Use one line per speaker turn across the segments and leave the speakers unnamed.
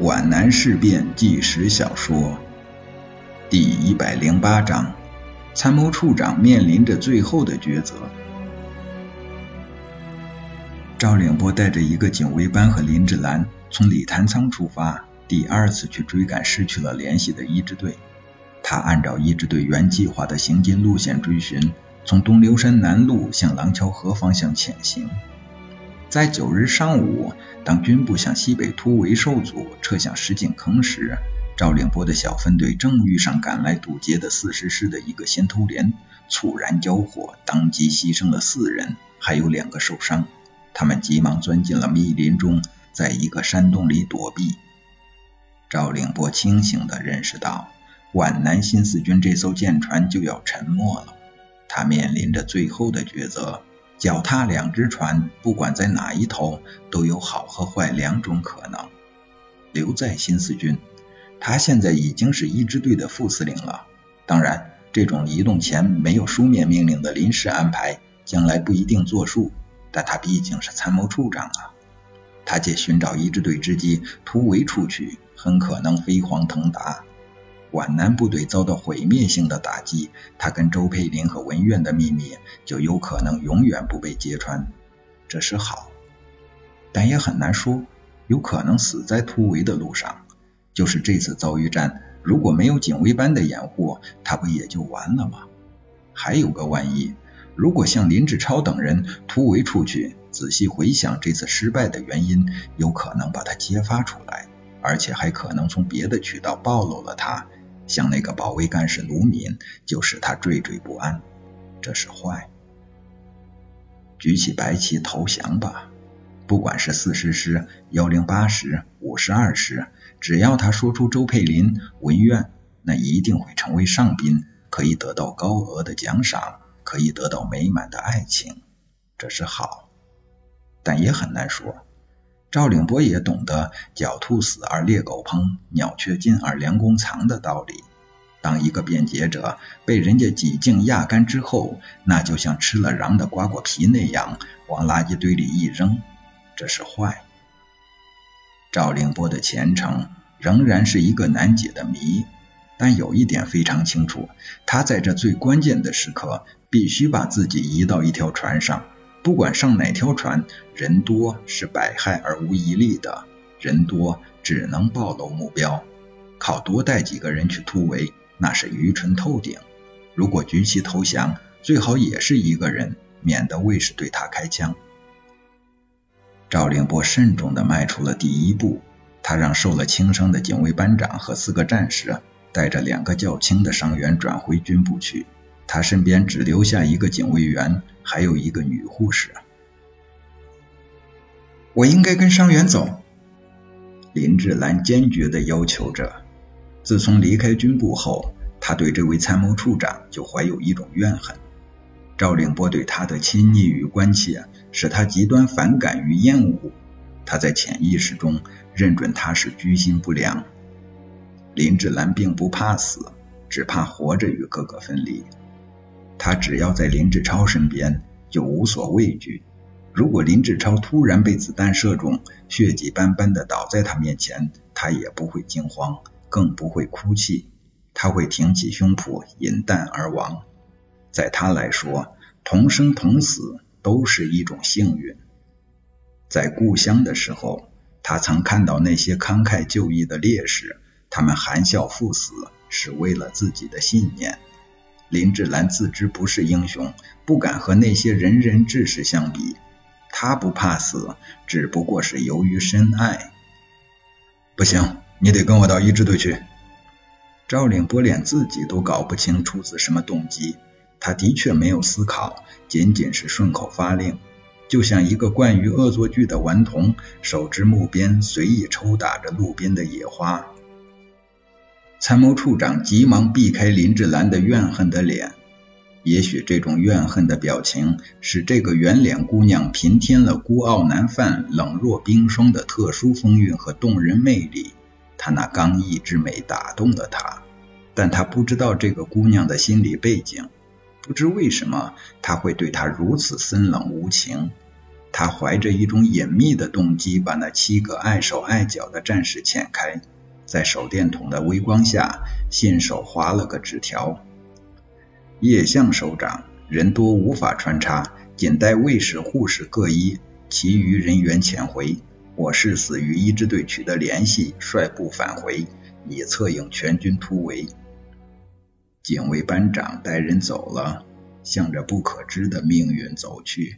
皖南事变纪实小说第一百零八章：参谋处长面临着最后的抉择。赵凌波带着一个警卫班和林志兰从礼坛仓出发，第二次去追赶失去了联系的一支队。他按照一支队原计划的行进路线追寻，从东流山南路向廊桥河方向前行。在九日上午，当军部向西北突围受阻，撤向石井坑时，赵凌波的小分队正遇上赶来堵截的四十师的一个先头连，猝然交火，当即牺牲了四人，还有两个受伤。他们急忙钻进了密林中，在一个山洞里躲避。赵凌波清醒地认识到，皖南新四军这艘舰船就要沉没了，他面临着最后的抉择。脚踏两只船，不管在哪一头，都有好和坏两种可能。留在新四军，他现在已经是一支队的副司令了。当然，这种移动前没有书面命令的临时安排，将来不一定作数。但他毕竟是参谋处长啊，他借寻找一支队之机突围出去，很可能飞黄腾达。皖南部队遭到毁灭性的打击，他跟周佩林和文苑的秘密就有可能永远不被揭穿，这是好，但也很难说，有可能死在突围的路上。就是这次遭遇战，如果没有警卫班的掩护，他不也就完了吗？还有个万一，如果像林志超等人突围出去，仔细回想这次失败的原因，有可能把他揭发出来，而且还可能从别的渠道暴露了他。像那个保卫干事卢敏，就使他惴惴不安。这是坏。举起白旗投降吧！不管是四十师、幺零八师、五十二师，只要他说出周佩林、文苑，那一定会成为上宾，可以得到高额的奖赏，可以得到美满的爱情。这是好，但也很难说。赵凌波也懂得“狡兔死而猎狗烹，鸟雀尽而良弓藏”的道理。当一个辩解者被人家几经压干之后，那就像吃了瓤的瓜果皮那样，往垃圾堆里一扔，这是坏。赵凌波的前程仍然是一个难解的谜，但有一点非常清楚：他在这最关键的时刻，必须把自己移到一条船上。不管上哪条船，人多是百害而无一利的，人多只能暴露目标。靠多带几个人去突围，那是愚蠢透顶。如果举旗投降，最好也是一个人，免得卫士对他开枪。赵凌波慎重地迈出了第一步，他让受了轻伤的警卫班长和四个战士带着两个较轻的伤员转回军部去。他身边只留下一个警卫员，还有一个女护士。
我应该跟伤员走，
林志兰坚决地要求着。自从离开军部后，他对这位参谋处长就怀有一种怨恨。赵凌波对他的亲昵与关切，使他极端反感与厌恶。他在潜意识中认准他是居心不良。林志兰并不怕死，只怕活着与哥哥分离。他只要在林志超身边，就无所畏惧。如果林志超突然被子弹射中，血迹斑斑的倒在他面前，他也不会惊慌，更不会哭泣。他会挺起胸脯，饮弹而亡。在他来说，同生同死都是一种幸运。在故乡的时候，他曾看到那些慷慨就义的烈士，他们含笑赴死，是为了自己的信念。林志兰自知不是英雄，不敢和那些仁人志士相比。他不怕死，只不过是由于深爱。
不行，你得跟我到一支队去。
赵领波连自己都搞不清出自什么动机，他的确没有思考，仅仅是顺口发令，就像一个惯于恶作剧的顽童，手执木鞭随意抽打着路边的野花。参谋处长急忙避开林志兰的怨恨的脸，也许这种怨恨的表情使这个圆脸姑娘平添了孤傲难犯、冷若冰霜的特殊风韵和动人魅力。她那刚毅之美打动了他，但他不知道这个姑娘的心理背景，不知为什么他会对她如此森冷无情。他怀着一种隐秘的动机，把那七个碍手碍脚的战士遣开，在手电筒的微光下，信手划了个纸条：“叶相首长，人多无法穿插，仅带卫士、护士各一，其余人员潜回。我誓死与一支队取得联系，率部返回，以策应全军突围。”警卫班长带人走了，向着不可知的命运走去。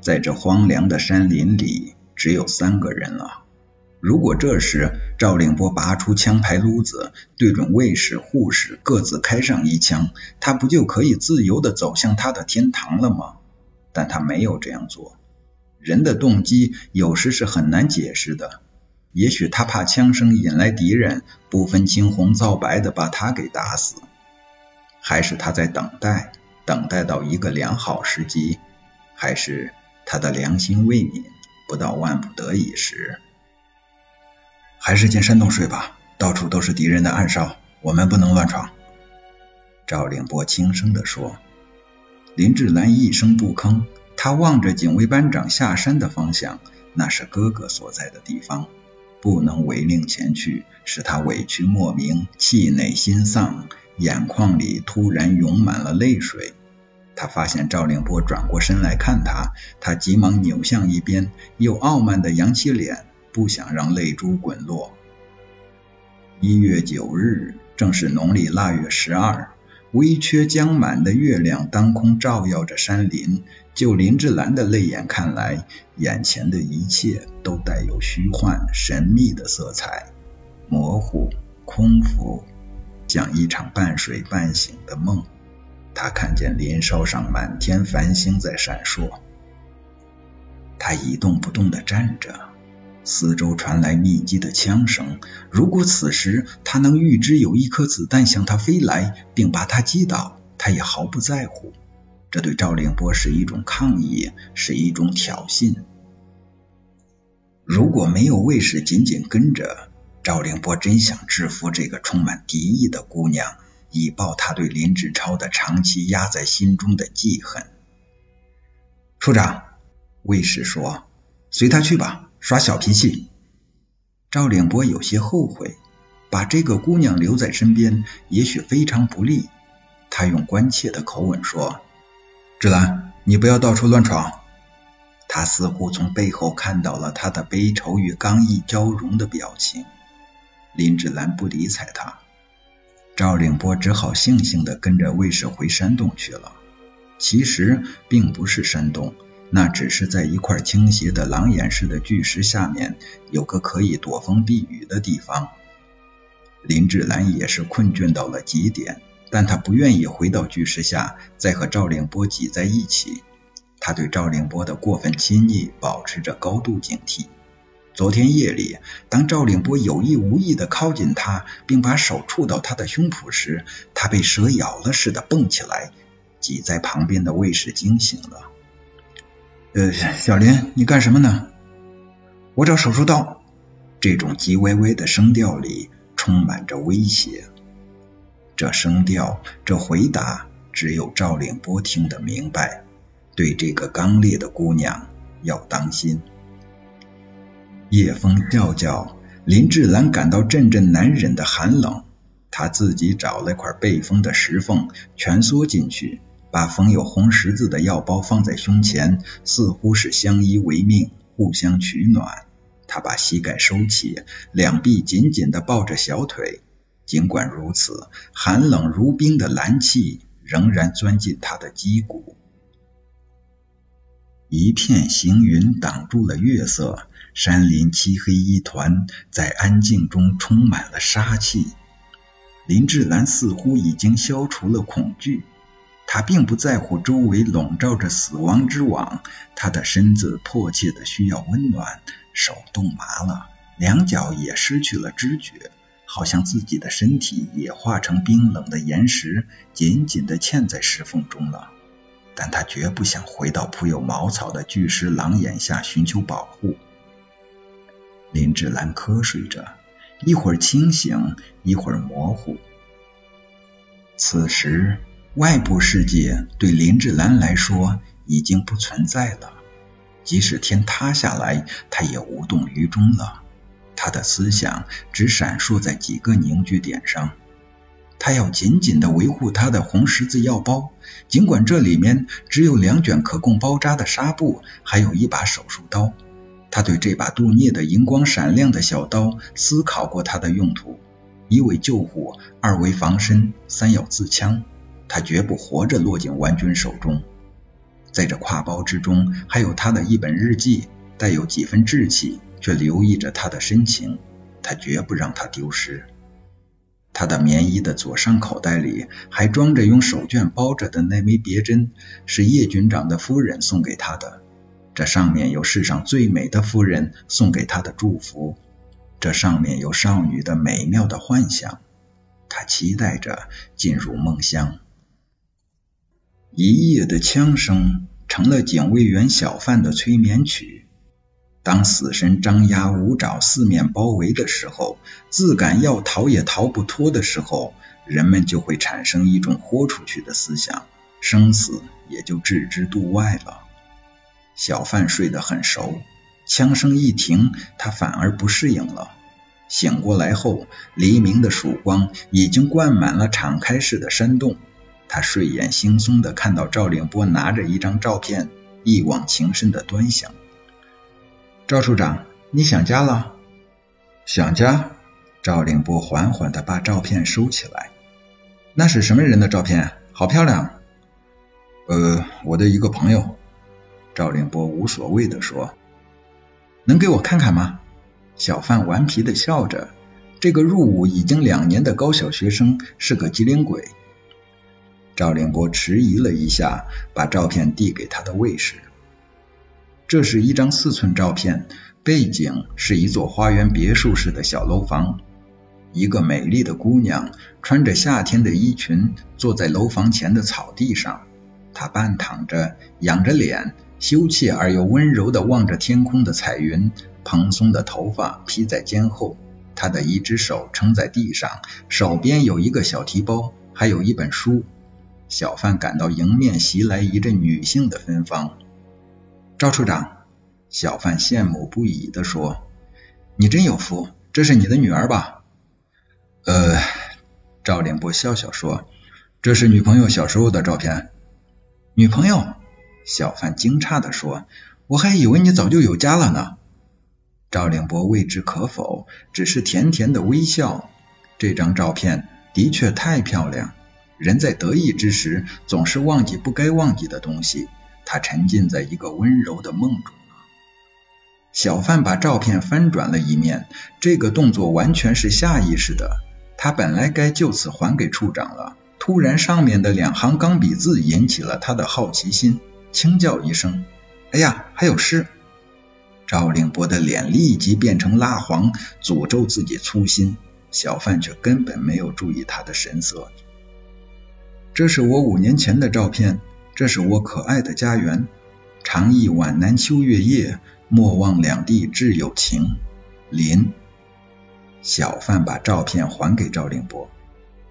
在这荒凉的山林里，只有三个人了。如果这时赵令波拔出枪牌撸子，对准卫士、护士各自开上一枪，他不就可以自由地走向他的天堂了吗？但他没有这样做。人的动机有时是很难解释的。也许他怕枪声引来敌人，不分青红皂白的把他给打死，还是他在等待，等待到一个良好时机，还是他的良心未泯，不到万不得已时，
还是进山洞睡吧，到处都是敌人的暗哨，我们不能乱闯。
赵令波轻声地说。林志兰一声不吭，他望着警卫班长下山的方向，那是哥哥所在的地方。不能违令前去，使他委屈莫名，气馁心丧，眼眶里突然涌满了泪水。他发现赵令波转过身来看他，他急忙扭向一边，又傲慢地扬起脸，不想让泪珠滚落。一月九日，正是农历腊月十二。微缺将满的月亮当空照耀着山林，就林志兰的泪眼看来，眼前的一切都带有虚幻、神秘的色彩，模糊、空浮，像一场半睡半醒的梦。他看见林梢上满天繁星在闪烁，他一动不动地站着。四周传来密集的枪声。如果此时他能预知有一颗子弹向他飞来，并把他击倒，他也毫不在乎。这对赵令波是一种抗议，是一种挑衅。如果没有卫士紧紧跟着，赵令波真想制服这个充满敌意的姑娘，以报他对林志超的长期压在心中的记恨。
处长，卫士说：“随他去吧。”耍小脾气，
赵领波有些后悔，把这个姑娘留在身边，也许非常不利。他用关切的口吻说：“
芷兰，你不要到处乱闯。”
他似乎从背后看到了他的悲愁与刚毅交融的表情。林芷兰不理睬他，赵领波只好悻悻的跟着卫士回山洞去了。其实并不是山洞。那只是在一块倾斜的狼眼似的巨石下面，有个可以躲风避雨的地方。林志兰也是困倦到了极点，但他不愿意回到巨石下，再和赵令波挤在一起。他对赵令波的过分亲昵保持着高度警惕。昨天夜里，当赵令波有意无意地靠近他，并把手触到他的胸脯时，他被蛇咬了似的蹦起来，挤在旁边的卫士惊醒了。
呃，小林，你干什么呢？
我找手术刀。这种急歪歪的声调里充满着威胁。这声调，这回答，只有赵令波听得明白。对这个刚烈的姑娘要当心。夜风叫叫，林志兰感到阵阵难忍的寒冷。她自己找了块背风的石缝，蜷缩进去。把缝有红十字的药包放在胸前，似乎是相依为命，互相取暖。他把膝盖收起，两臂紧紧地抱着小腿。尽管如此，寒冷如冰的蓝气仍然钻进他的肌骨。一片行云挡住了月色，山林漆黑一团，在安静中充满了杀气。林志兰似乎已经消除了恐惧。他并不在乎周围笼罩着死亡之网，他的身子迫切的需要温暖，手冻麻了，两脚也失去了知觉，好像自己的身体也化成冰冷的岩石，紧紧的嵌在石缝中了。但他绝不想回到铺有茅草的巨石廊檐下寻求保护。林志兰瞌睡着，一会儿清醒，一会儿模糊。此时。外部世界对林志兰来说已经不存在了。即使天塌下来，他也无动于衷了。他的思想只闪烁在几个凝聚点上。他要紧紧地维护他的红十字药包，尽管这里面只有两卷可供包扎的纱布，还有一把手术刀。他对这把镀镍的银光闪亮的小刀思考过它的用途：一为救护，二为防身，三要自枪。他绝不活着落进顽军手中。在这挎包之中，还有他的一本日记，带有几分稚气，却留意着他的深情。他绝不让他丢失。他的棉衣的左上口袋里还装着用手绢包着的那枚别针，是叶军长的夫人送给他的。这上面有世上最美的夫人送给他的祝福，这上面有少女的美妙的幻想。他期待着进入梦乡。一夜的枪声成了警卫员小贩的催眠曲。当死神张牙舞爪、四面包围的时候，自感要逃也逃不脱的时候，人们就会产生一种豁出去的思想，生死也就置之度外了。小贩睡得很熟，枪声一停，他反而不适应了。醒过来后，黎明的曙光已经灌满了敞开式的山洞。他睡眼惺忪的看到赵令波拿着一张照片，一往情深的端详。赵处长，你想家了？
想家。赵凌波缓缓的把照片收起来。那是什么人的照片？好漂亮。呃，我的一个朋友。赵凌波无所谓的说。
能给我看看吗？小贩顽皮的笑着。这个入伍已经两年的高小学生是个机灵鬼。
赵连波迟疑了一下，把照片递给他的卫士。
这是一张四寸照片，背景是一座花园别墅式的小楼房。一个美丽的姑娘穿着夏天的衣裙，坐在楼房前的草地上。她半躺着，仰着脸，羞怯而又温柔地望着天空的彩云。蓬松的头发披在肩后，她的一只手撑在地上，手边有一个小提包，还有一本书。小贩感到迎面袭来一阵女性的芬芳。赵处长，小贩羡慕不已地说：“你真有福，这是你的女儿吧？”
呃，赵凌波笑笑说：“这是女朋友小时候的照片。”
女朋友？小贩惊诧地说：“我还以为你早就有家了呢。”赵凌波未知可否，只是甜甜的微笑。这张照片的确太漂亮，人在得意之时总是忘记不该忘记的东西。他沉浸在一个温柔的梦中。小贩把照片翻转了一面，这个动作完全是下意识的。他本来该就此还给处长了，突然上面的两行钢笔字引起了他的好奇心，轻叫一声：“哎呀，还有诗！”赵令波的脸立即变成蜡黄，诅咒自己粗心。小贩却根本没有注意他的神色。这是我五年前的照片。这是我可爱的家园，长忆皖南秋月夜，莫忘两地挚友情。林小贩把照片还给赵令波，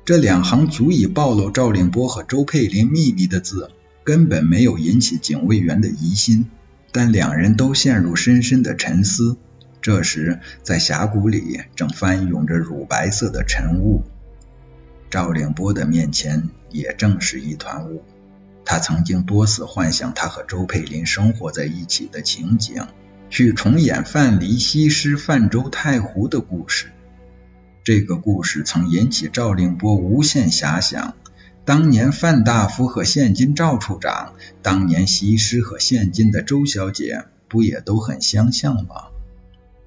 这两行足以暴露赵令波和周佩林秘密的字，根本没有引起警卫员的疑心，但两人都陷入深深的沉思。这时，在峡谷里正翻涌着乳白色的晨雾，赵令波的面前也正是一团雾。他曾经多次幻想他和周佩林生活在一起的情景，去重演范蠡、西施、泛舟、太湖的故事。这个故事曾引起赵令波无限遐想。当年范大夫和现今赵处长，当年西施和现今的周小姐，不也都很相像吗？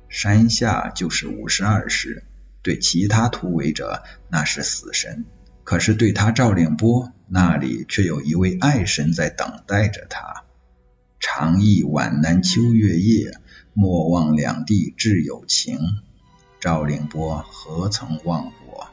山下就是五十二师，对其他突围者那是死神。可是对他赵令波那里却有一位爱神在等待着他。长忆皖南秋月夜，莫忘两地挚友情。赵令波何曾忘我？